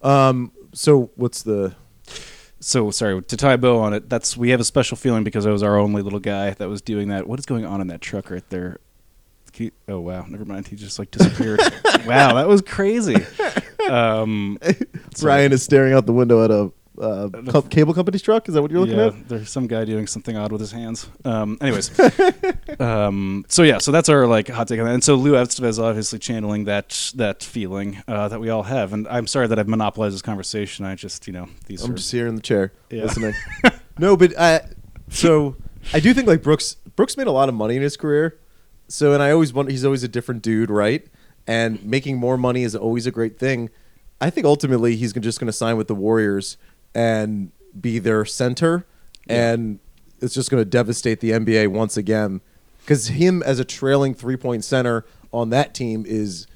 Um. So what's the? So sorry, to tie a bow on it, that's we have a special feeling because I was our only little guy that was doing that. What is going on in that truck right there? Oh wow, never mind. He just like disappeared. wow, that was crazy. Um, so- Ryan is staring out the window at a uh, co- cable company's truck. Is that what you're looking yeah, at? there's some guy doing something odd with his hands. Um, anyways, um, so yeah, so that's our like hot take on that. And so Lou Estevez is obviously channeling that that feeling uh, that we all have. And I'm sorry that I've monopolized this conversation. I just you know these I'm are just here in the chair Yeah. listening. no, but I. So I do think like Brooks. Brooks made a lot of money in his career. So and I always wonder he's always a different dude, right? And making more money is always a great thing. I think ultimately he's just going to sign with the Warriors and be their center, and it's just going to devastate the NBA once again. Because him as a trailing three point center on that team is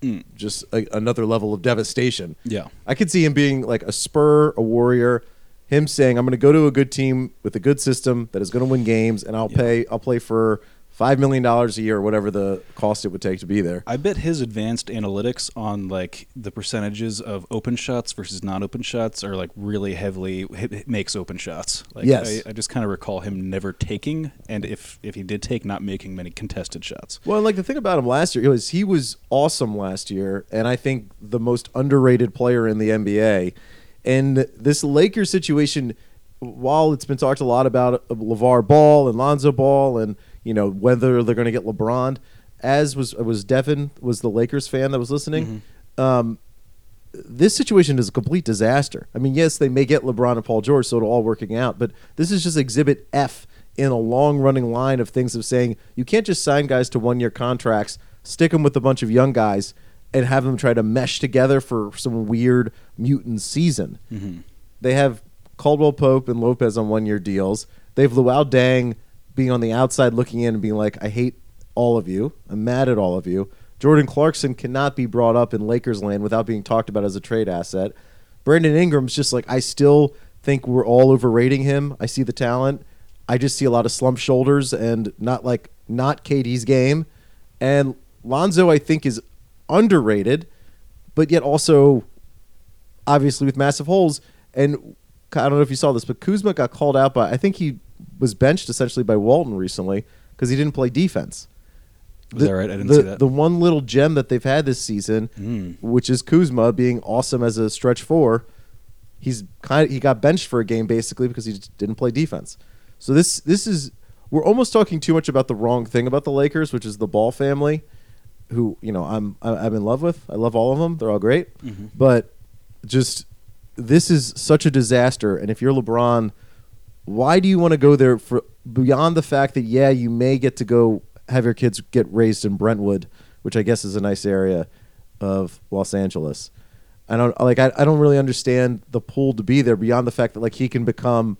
mm. just a, another level of devastation. Yeah. I could see him being like a Spur, a Warrior. Him saying, "I'm going to go to a good team with a good system that is going to win games, and I'll Yeah. pay. I'll play for five million dollars a year, or whatever the cost it would take to be there." I bet his advanced analytics on like the percentages of open shots versus non-open shots are like really heavily makes open shots. Like, Yes. I, I just kind of recall him never taking, and if if he did take, not making many contested shots. Well, like the thing about him last year was he was awesome last year, and I think the most underrated player in the NBA. And this Lakers situation, while it's been talked a lot about uh, LeVar Ball and Lonzo Ball, and you know whether they're going to get LeBron, as was was Devin was the Lakers fan that was listening. Um, this situation is a complete disaster. I mean, yes, they may get LeBron and Paul George, so it'll all working out, but this is just exhibit F in a long running line of things of saying you can't just sign guys to one year contracts, stick them with a bunch of young guys, and have them try to mesh together for some weird mutant season. They have Caldwell Pope and Lopez on one year deals. They have Luol Deng being on the outside looking in and being like, I hate all of you. I'm mad at all of you. Jordan Clarkson cannot be brought up in Lakers land without being talked about as a trade asset. Brandon Ingram's just like, I still think we're all overrating him. I see the talent. I just see a lot of slump shoulders and not like not KD's game. And Lonzo, I think, is underrated, but yet also obviously with massive holes. And I don't know if you saw this, but Kuzma got called out by I think he was benched essentially by Walton recently because he didn't play defense. Is that right? I didn't the, see that. The one little gem that they've had this season, Hmm. which is Kuzma being awesome as a stretch four, he's kind of, he got benched for a game basically because he just didn't play defense. So this this is we're almost talking too much about the wrong thing about the Lakers, which is the Ball family, who you know I'm I'm in love with. I love all of them. They're all great, Mm-hmm. but just this is such a disaster. And if you're LeBron, why do you want to go there for beyond the fact that yeah, you may get to go have your kids get raised in Brentwood, which I guess is a nice area of Los Angeles. I don't like I, I don't really understand the pull to be there beyond the fact that like he can become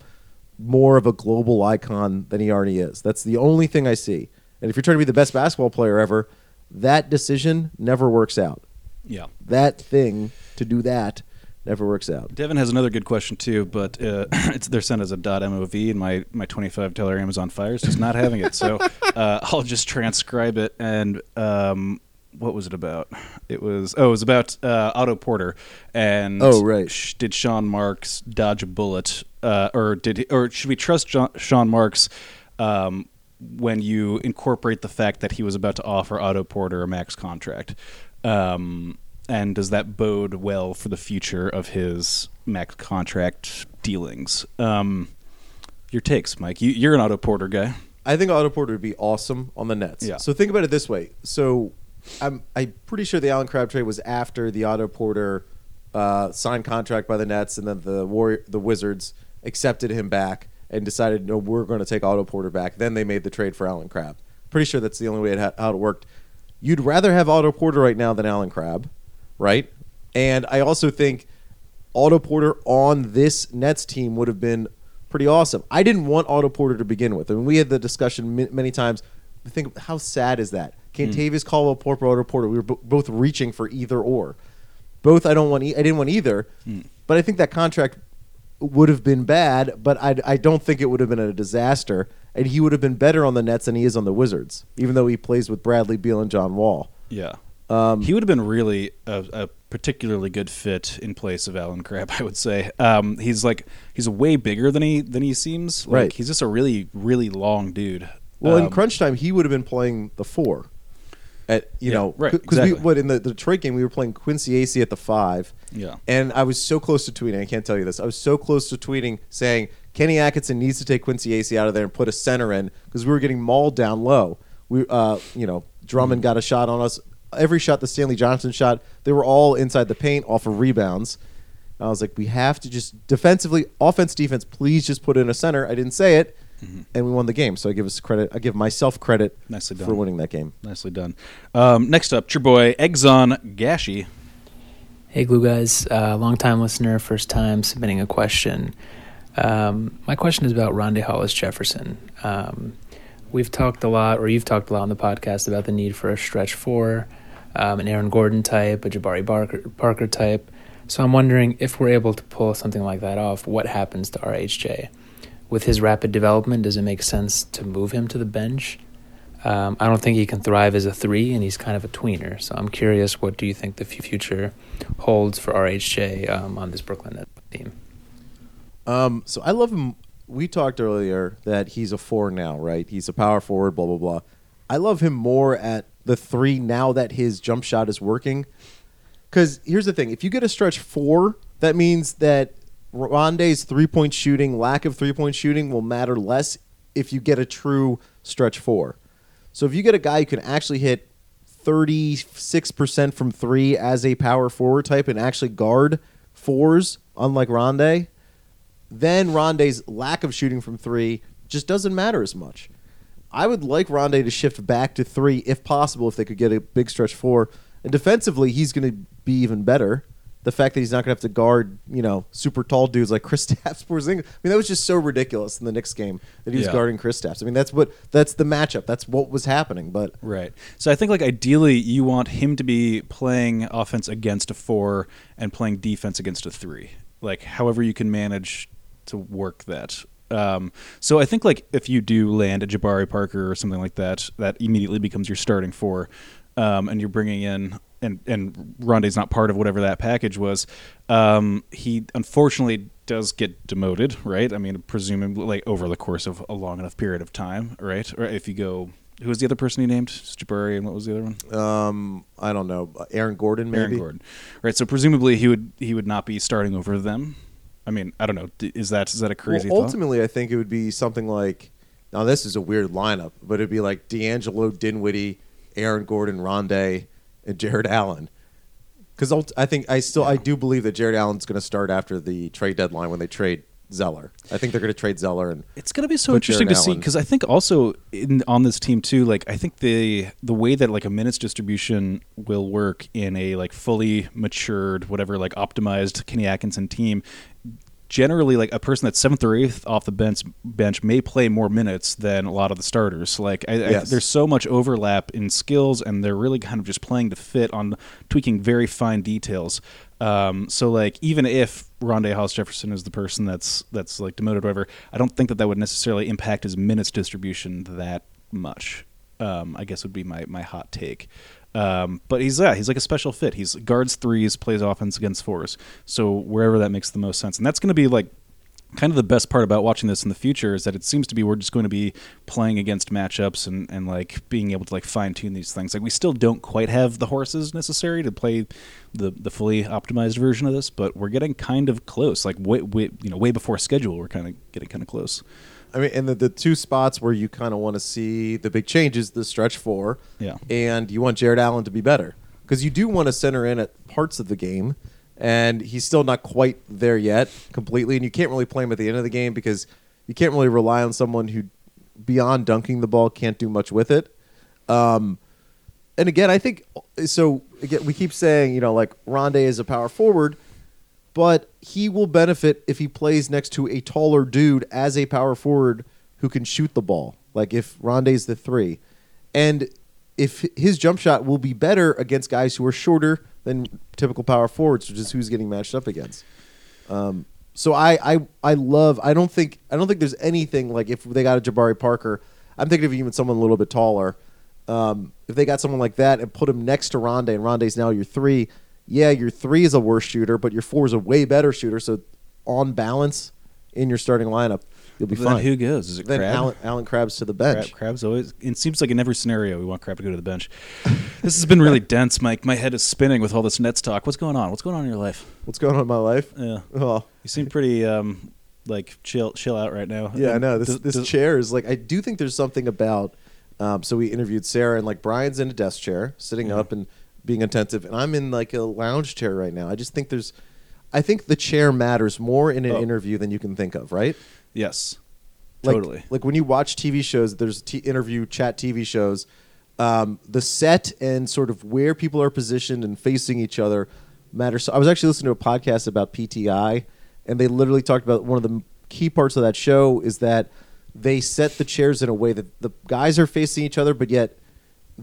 more of a global icon than he already is. That's the only thing I see. And if you're trying to be the best basketball player ever, that decision never works out. Yeah. That thing to do that never works out. Devin has another good question too, but uh, it's they're sent as a .mov, and my my twenty five dollar Amazon Fire is just not having it. So uh, I'll just transcribe it. And um, what was it about? It was oh, it was about uh, Otto Porter. And Oh, right. sh- did Sean Marks dodge a bullet, uh, or did he, or should we trust John, Sean Marks? Um, when you incorporate the fact that he was about to offer Otto Porter a max contract, um, and does that bode well for the future of his max contract dealings? Um, your takes, Mike. You, you're an Otto Porter guy. I think Otto Porter would be awesome on the Nets. Yeah. So think about it this way. So I'm I'm pretty sure the Allen Crabbe trade was after the Otto Porter uh, signed contract by the Nets, and then the Warrior, the Wizards accepted him back and decided no, we're going to take Otto Porter back. Then they made the trade for Allen Crabbe. Pretty sure that's the only way it ha- how it worked. You'd rather have Otto Porter right now than Allen Crabbe, right? And I also think Otto Porter on this Nets team would have been pretty awesome. I didn't want Otto Porter to begin with. I mean, we had the discussion ma- many times. I think how sad is that? Hmm. Kentavious Caldwell Pope, Otto Porter. We were bo- both reaching for either or. Both I don't want. E- I didn't want either. Hmm. But I think that contract would have been bad. But I, I don't think it would have been a disaster. And he would have been better on the Nets than he is on the Wizards, even though he plays with Bradley Beal and John Wall. Yeah. Um, he would have been really a, a particularly good fit in place of Allen Crabbe, I would say. Um, he's like he's way bigger than he than he seems. Like, Right. He's just a really really long dude. Well, in Um, crunch time, he would have been playing the four. At you Yeah, know, right, Because exactly. we, what in the, the Detroit game, we were playing Quincy Acey at the five. Yeah. And I was so close to tweeting. I can't tell you this. I was so close to tweeting saying Kenny Atkinson needs to take Quincy Acey out of there and put a center in because we were getting mauled down low. We, uh, you know, Drummond got a shot on us. Every shot the Stanley Johnson shot, they were all inside the paint off of rebounds. I was like, we have to just defensively, offense, defense. Please just put in a center. I didn't say it, and we won the game. So I give us credit. I give myself credit Nicely done. for done. winning that game. Nicely done. Um, next up, your boy Exxon Gashi. Hey, Glue Guys, uh, long time listener, first time submitting a question. Um, my question is about Rondae Hollis Jefferson. Um, we've talked a lot, or you've talked a lot on the podcast about the need for a stretch four, um, an Aaron Gordon type, a Jabari Parker, Parker type. So I'm wondering if we're able to pull something like that off, what happens to RHJ? With his rapid development, does it make sense to move him to the bench? Um, I don't think he can thrive as a three, and he's kind of a tweener. So I'm curious, what do you think the future holds for RHJ um, on this Brooklyn Nets team? Um, so I love him. We talked earlier that he's a four now, right? He's a power forward, blah blah blah. I love him more at the three now that his jump shot is working. Because here's the thing: if you get a stretch four, that means that Rondae's three point shooting, lack of three point shooting, will matter less if you get a true stretch four. So if you get a guy who can actually hit 36% from three as a power forward type and actually guard fours, unlike Rondae, then Rondae's lack of shooting from three just doesn't matter as much. I would like Rondae to shift back to three if possible, if they could get a big stretch four. And defensively, he's going to be even better. The fact that he's not going to have to guard, you know, super tall dudes like Kristaps, Porzingis. I mean, that was just so ridiculous in the Knicks game that he was Yeah. guarding Kristaps. I mean, that's what that's the matchup. That's what was happening. But Right. So I think like ideally you want him to be playing offense against a four and playing defense against a three. Like however you can manage to work that. Um, so I think like if you do land a Jabari Parker or something like that, that immediately becomes your starting four, um, and you're bringing in and and Rondae's not part of whatever that package was. Um, he unfortunately does get demoted, right? I mean, presumably like over the course of a long enough period of time, right? Or if you go Who was the other person he named? Jabari, and what was the other one? Um, I don't know. Aaron Gordon, maybe. Aaron Gordon. Right. So presumably he would he would not be starting over them. I mean, I don't know. Is that is that a crazy well, thought? ultimately, I think it would be something like. Now, this is a weird lineup, but it'd be like D'Angelo, Dinwiddie, Aaron Gordon, Rondae, and Jarrett Allen. Because I think I still I do believe that Jarrett Allen's going to start after the trade deadline when they trade Zeller. I think they're going to trade Zeller and It's going to be so interesting to see because I think also in, on this team too, like I think the the way that like a minutes distribution will work in a like fully matured, whatever, like optimized Kenny Atkinson team. Generally, like a person that's seventh or eighth off the bench bench may play more minutes than a lot of the starters. Like I, I, there's so much overlap in skills, and they're really kind of just playing to fit on tweaking very fine details. Um, so like even if Rondae Hollis Jefferson is the person that's that's like demoted, or whatever, I don't think that that would necessarily impact his minutes distribution that much. Um, I guess would be my my hot take. Um, but he's yeah, he's like a special fit. He's guards threes, plays offense against fours. So wherever that makes the most sense, and that's going to be like kind of the best part about watching this in the future is that it seems to be we're just going to be playing against matchups and, and like being able to like fine tune these things. Like we still don't quite have the horses necessary to play the the fully optimized version of this, but we're getting kind of close. Like way, way you know way before schedule, we're kind of getting kind of close. I mean, and the, the two spots where you kind of want to see the big changes, the stretch four, Yeah. and you want Jarrett Allen to be better because you do want to center in at parts of the game, and he's still not quite there yet completely, and you can't really play him at the end of the game because you can't really rely on someone who, beyond dunking the ball, can't do much with it. Um, and again, I think so. Again, we keep saying you know like Rondae is a power forward, but he will benefit if he plays next to a taller dude as a power forward who can shoot the ball. Like if Rondae's the three, and if his jump shot will be better against guys who are shorter than typical power forwards, which is who's getting matched up against. Um, so I, I I love. I don't think I don't think there's anything like if they got a Jabari Parker. I'm thinking of even someone a little bit taller. Um, if they got someone like that and put him next to Rondae, and Rondae's now your three, yeah, your three is a worse shooter, but your four is a way better shooter. So on balance in your starting lineup, you'll be Then fine. who goes? Is it then Crabbe? Alan, Alan Krabs to the Crabbe, bench. Crabbe's always. It seems like in every scenario we want Crabbe to go to the bench. this has been really dense, Mike. My head is spinning with all this Nets talk. What's going on? What's going on in your life? What's going on in my life? Yeah, Oh, you seem pretty um like chill chill out right now. yeah, I know. This does- this does- chair is like I do think there's something about. Um, so we interviewed Sarah and like Brian's in a desk chair, sitting Yeah. up and being attentive, and I'm in like a lounge chair right now. I just think there's, I think the chair matters more in an Oh. interview than you can think of, right? Yes, Like, totally. Like when you watch TV shows, there's t- interview chat TV shows. Um, the set and sort of where people are positioned and facing each other matters. So I was actually listening to a podcast about PTI, and they literally talked about one of the key parts of that show is that they set the chairs in a way that the guys are facing each other, but yet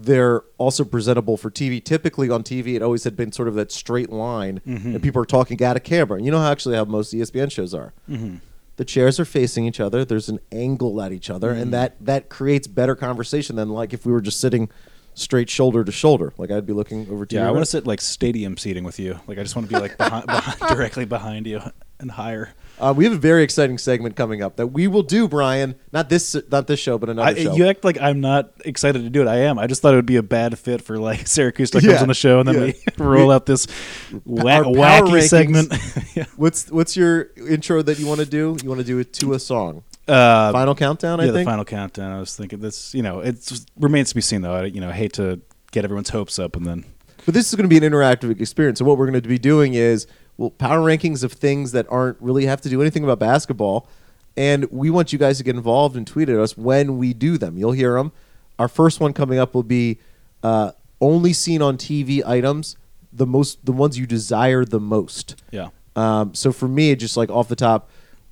they're also presentable for TV. Typically on TV, it always had been sort of that straight line, mm-hmm. and people are talking at a camera. You know how actually how most ESPN shows are. Mm-hmm. The chairs are facing each other. There's an angle at each other, and mm-hmm. that that creates better conversation than like if we were just sitting straight shoulder to shoulder. Like I'd be looking over to you. Yeah, I want to sit like stadium seating with you. Like I just want to be like behind, behind, directly behind you and higher. Uh, we have a very exciting segment coming up that we will do, Brian. Not this, not this show, but another I, show. you act like I'm not excited to do it. I am. I just thought it would be a bad fit for like Syracuse comes Yeah, on the show and then yeah. we roll out this power wacky rankings. segment. yeah. What's what's your intro that you want to do? You want to do it to a song? uh, Final countdown. yeah, I the think. final countdown. I was thinking this. You know, it remains to be seen though. I you know hate to get everyone's hopes up and then But this is going to be an interactive experience. So what we're going to be doing is well, power rankings of things that aren't really have to do anything about basketball, and we want you guys to get involved and tweet at us when we do them. You'll hear them. Our first one coming up will be uh, only seen on TV items, the most, the ones you desire the most. yeah. Um, so for me, just like off the top,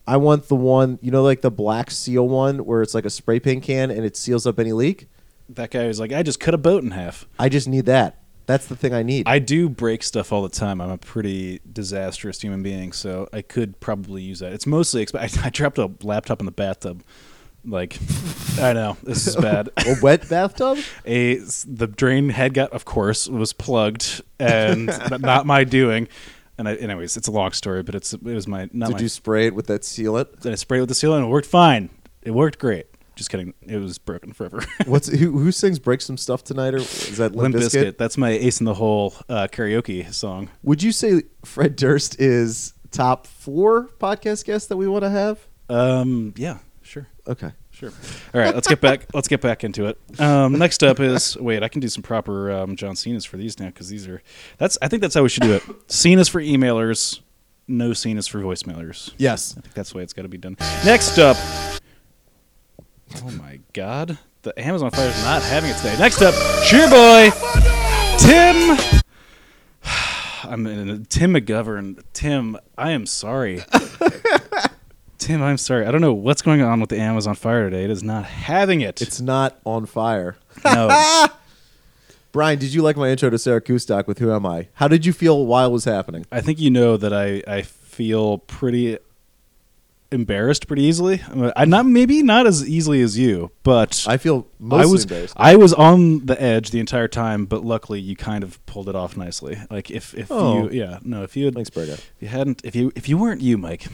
I want the one you know, like the black seal one where it's like a spray paint can and it seals up any leak. That guy was like, I just cut a boat in half. I just need that. That's the thing I need. I do break stuff all the time. I'm a pretty disastrous human being, so I could probably use that. It's mostly exp- I, I dropped a laptop in the bathtub. Like, I know this is bad. a wet bathtub. a the drain head got, of course, was plugged, and but not my doing. And I, anyways, it's a long story, but it's it was my not Did my. you spray it with that sealant? and I sprayed it with the sealant, and it worked fine. It worked great. Just kidding. It was broken forever. What's who, who sings "Break Some Stuff Tonight"? Or is that Limp, Limp Bizkit? Bizkit. That's my Ace in the Hole uh, karaoke song. Would you say Fred Durst is top four podcast guest that we want to have? Um, yeah, sure. Okay. Sure. All right, let's get back. Let's get back into it. Um, next up is wait. I can do some proper um, John Cena's for these now because these are. That's. I think that's how we should do it. Cena's for emailers. No Cena's for voicemailers. Yes. I think that's the way it's got to be done. Next up. Oh my God! The Amazon Fire is not having it today. Next up, cheer boy, Tim. I'm in Tim McGovern. Tim, I am sorry. Tim, I'm sorry. I don't know what's going on with the Amazon Fire today. It is not having it. It's not on fire. no. Brian, did you like my intro to Sarah Kustok with Who Am I? How did you feel while it was happening? I think you know that I, I feel pretty embarrassed pretty easily. I not maybe not as easily as you, but I feel I was embarrassed. I was on the edge the entire time, but luckily you kind of pulled it off nicely. Like if if Oh. you yeah no if you had Thanks, if you hadn't if you if you weren't you Mike.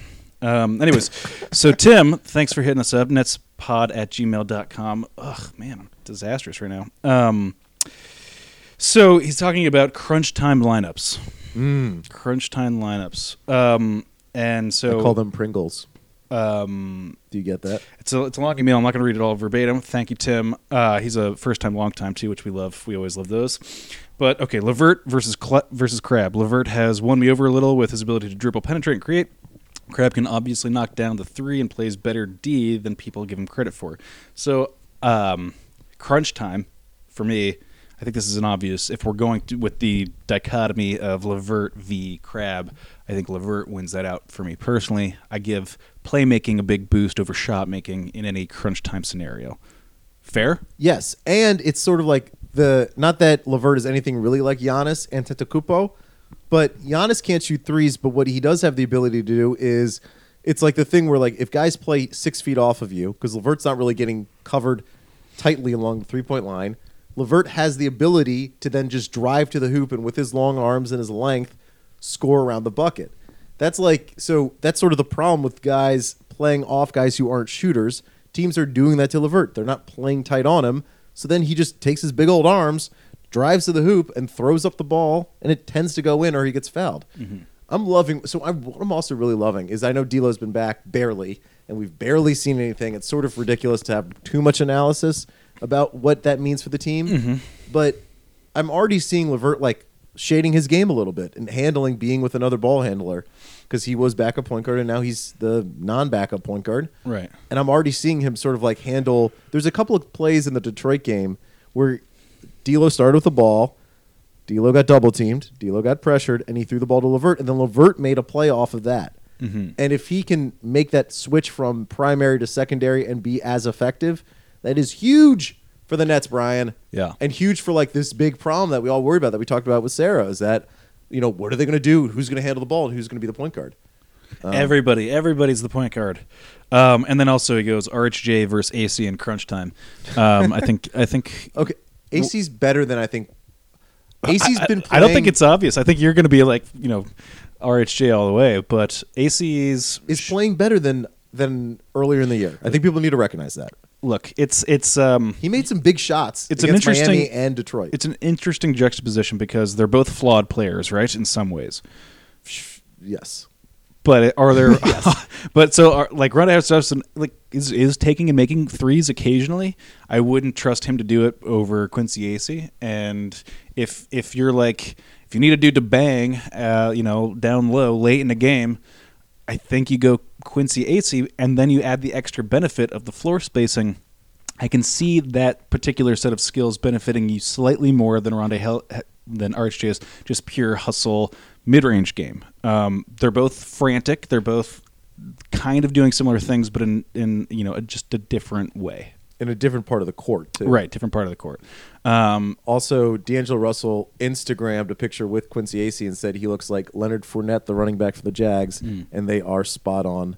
Um, anyways, so Tim, thanks for hitting us up. Netspod at gmail.com. Ugh, man, I'm disastrous right now. Um, so he's talking about crunch time lineups. Mm. Crunch time lineups. Um, and so I call them Pringles. Um, Do you get that? it's a it's a long email. I'm not going to read it all verbatim. Thank you, Tim. Uh, he's a first time, long time too, which we love. We always love those. But okay, LeVert versus Cl- versus Crabbe. LeVert has won me over a little with his ability to dribble, penetrate, and create. Crabbe can obviously knock down the three and plays better D than people give him credit for. So, um, crunch time for me. I think this is an obvious. If we're going to, with the dichotomy of LeVert v. Crabbe, I think LeVert wins that out for me personally. I give playmaking a big boost over shot making in any crunch time scenario. Fair? Yes, and it's sort of like the not that LeVert is anything really like Giannis Antetokounmpo, but Giannis can't shoot threes. But what he does have the ability to do is, it's like the thing where like if guys play six feet off of you because LeVert's not really getting covered tightly along the three point line. LeVert has the ability to then just drive to the hoop and with his long arms and his length score around the bucket. That's like so that's sort of the problem with guys playing off guys who aren't shooters. Teams are doing that to LeVert. They're not playing tight on him. So then he just takes his big old arms, drives to the hoop, and throws up the ball, and it tends to go in or he gets fouled. Mm-hmm. I'm loving. So I'm, what I'm also really loving is I know D'Lo's been back barely, and we've barely seen anything. It's sort of ridiculous to have too much analysis about what that means for the team, mm-hmm. but I'm already seeing LeVert like shading his game a little bit and handling being with another ball handler because he was backup point guard and now he's the non-backup point guard. Right. And I'm already seeing him sort of like handle. There's a couple of plays in the Detroit game where D'Lo started with the ball. D'Lo got double teamed. D'Lo got pressured, and he threw the ball to LeVert, and then LeVert made a play off of that. Mm-hmm. And if he can make that switch from primary to secondary and be as effective, that is huge for the Nets, Brian. Yeah. and huge for like this big problem that we all worry about that we talked about with Sarah is that you know what are they going to do? Who's going to handle the ball and who's going to be the point guard? Everybody, everybody's the point guard. Um, and then also he goes RHJ versus AC in crunch time. Um, I think I think Okay, AC's better than I think. AC's I, been. I- I don't think it's obvious. I think you're going to be like you know RHJ all the way, but AC's is playing better than than earlier in the year. I think people need to recognize that. Look. It's it's um He made some big shots. It's an interesting- Miami and Detroit. it's an interesting juxtaposition because they're both flawed players, right? In some ways. yes. But are there? but so, are, like Ron Jefferson, like is is taking and making threes occasionally. I wouldn't trust him to do it over Quincy Acey. And if if you're like if you need a dude to bang, uh, you know, down low late in the game, I think you go Quincy Acey, and then you add the extra benefit of the floor spacing. I can see that particular set of skills benefiting you slightly more than Rondae Hel- than RHJ's just pure hustle mid-range game. Um, they're both frantic. They're both kind of doing similar things, but in in you know just a different way. In a different part of the court too. Right, different part of the court. Um, Also, D'Angelo Russell Instagrammed a picture with Quincy Acey and said he looks like Leonard Fournette, the running back for the Jags, Mm. and they are spot on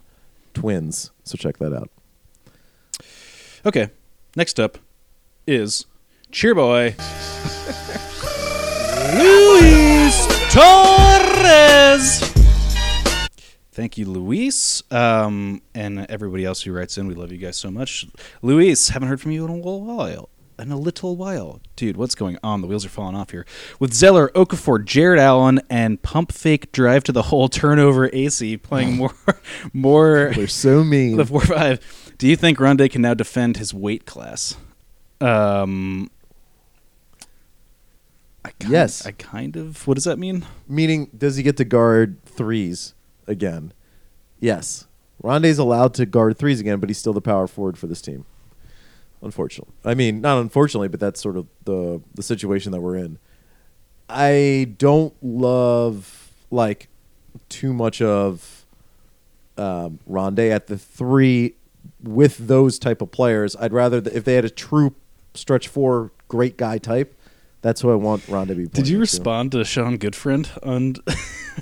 twins. So check that out. okay, next up is Cheerboy Luis Torres. Thank you, Luis, um, and everybody else who writes in. We love you guys so much. Luis, haven't heard from you in a little while. In a little while, dude, what's going on? The wheels are falling off here. With Zeller, Okafor, Jarrett Allen, and pump fake drive to the hole turnover AC playing more, more. They're so mean. the four five. Do you think Rondae can now defend his weight class? Um, I kind, Yes. I kind of. What does that mean? Meaning, does he get to guard threes again? Yes. Rondae's allowed to guard threes again, but he's still the power forward for this team. Unfortunately, I mean, not unfortunately, but that's sort of the the situation that we're in. I don't love like too much of um, Rondae at the three with those type of players. I'd rather th- if they had a true stretch four great guy type. That's who I want Rondae to be. Did you next to. respond to Sean Goodfriend on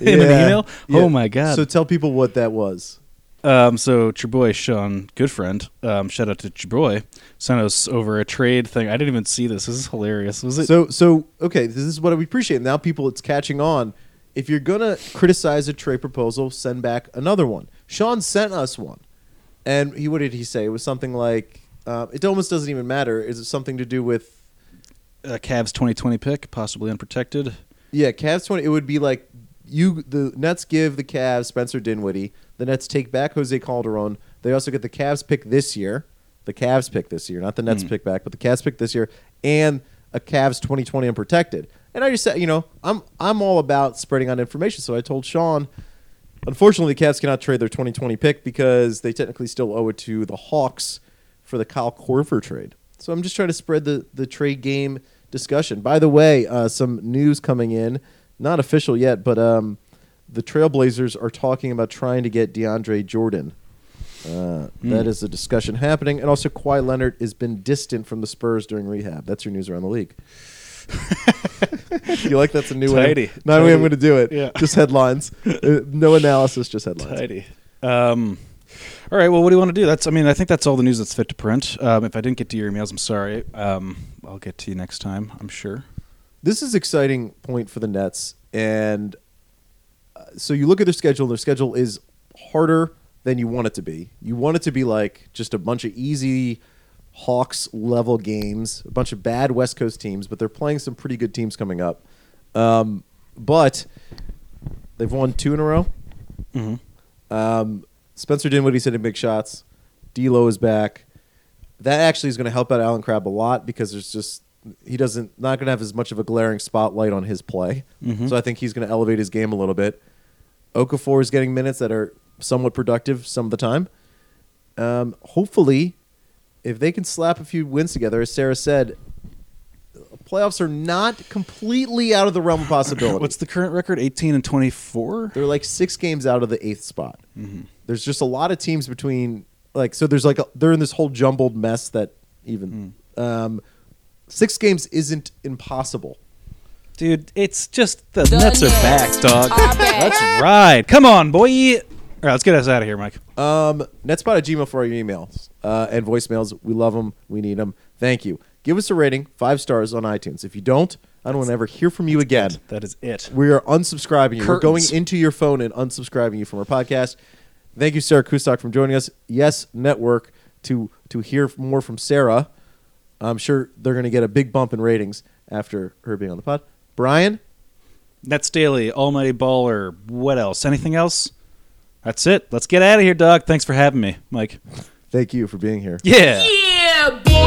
in an email? Yeah. Oh my god! So tell people what that was. Um, so your boy Sean Goodfriend, um, shout out to your boy, sent us over a trade thing. I didn't even see this. This is hilarious. Was it? So so okay, this is what we appreciate. Now people it's catching on. If you're gonna criticize a trade proposal, send back another one. Sean sent us one, and he what did he say? It was something like uh, it almost doesn't even matter. Is it something to do with a Cavs 2020 pick, possibly unprotected. yeah Cavs twenty? It would be like you the Nets give the Cavs Spencer Dinwiddie. The Nets take back Jose Calderon. They also get the Cavs pick this year. The Cavs pick this year, not the Nets hmm. pick back, but the Cavs pick this year, and a Cavs 2020 unprotected. And I just said, you know, I'm I'm all about spreading out information. So I told Sean, unfortunately, the Cavs cannot trade their 2020 pick because they technically still owe it to the Hawks for the Kyle Korver trade. So I'm just trying to spread the the trade game discussion. By the way, uh, some news coming in, not official yet, but um, the Trailblazers are talking about trying to get DeAndre Jordan. Uh, That is a discussion happening, and also Kawhi Leonard has been distant from the Spurs during rehab. That's your news around the league. you like that's a new Tidy. way? Not way I'm going to do it. Yeah. Just headlines, Uh, no analysis, just headlines. Tidy. Um, all right. Well, what do you want to do? That's. I mean, I think that's all the news that's fit to print. Um, if I didn't get to your emails, I'm sorry. Um, I'll get to you next time. I'm sure. This is exciting point for the Nets, and uh, so you look at their schedule. Their schedule is harder than you want it to be. You want it to be like just a bunch of easy Hawks level games, a bunch of bad West Coast teams, but they're playing some pretty good teams coming up. Um, but they've won two in a row. Mm-hmm. Um, Spencer Dinwiddie's hitting big shots. D'Lo is back. That actually is going to help out Allen Crabbe a lot because there's just he doesn't not going to have as much of a glaring spotlight on his play. So I think he's going to elevate his game a little bit. Okafor is getting minutes that are somewhat productive some of the time. Um, hopefully, if they can slap a few wins together, as Sarah said, playoffs are not completely out of the realm of possibility. What's the current record? 18 and 24. They're like six games out of the eighth spot. There's just a lot of teams between like so. There's like a, they're in this whole jumbled mess that even um, six games isn't impossible. Dude, it's just the, The Nets are back, dog. are back. Let's ride. Come on, boy. All right, let's get us out of here, Mike. Um, Netspot at Gmail for our emails uh, and voicemails. We love them. We need them. Thank you. Give us a rating, five stars on iTunes. If you don't, I don't want to ever hear from you again. That is it. We are unsubscribing you. We're going Curtains. into your phone and unsubscribing you from our podcast. Thank you, Sarah Kustok, for joining us. Yes Network to to hear more from Sarah. I'm sure they're going to get a big bump in ratings after her being on the pod. Brian, Nets Daily, Almighty Baller. What else? Anything else? That's it. Let's get out of here, Doug. Thanks for having me, Mike. thank you for being here. Yeah. Yeah, boy.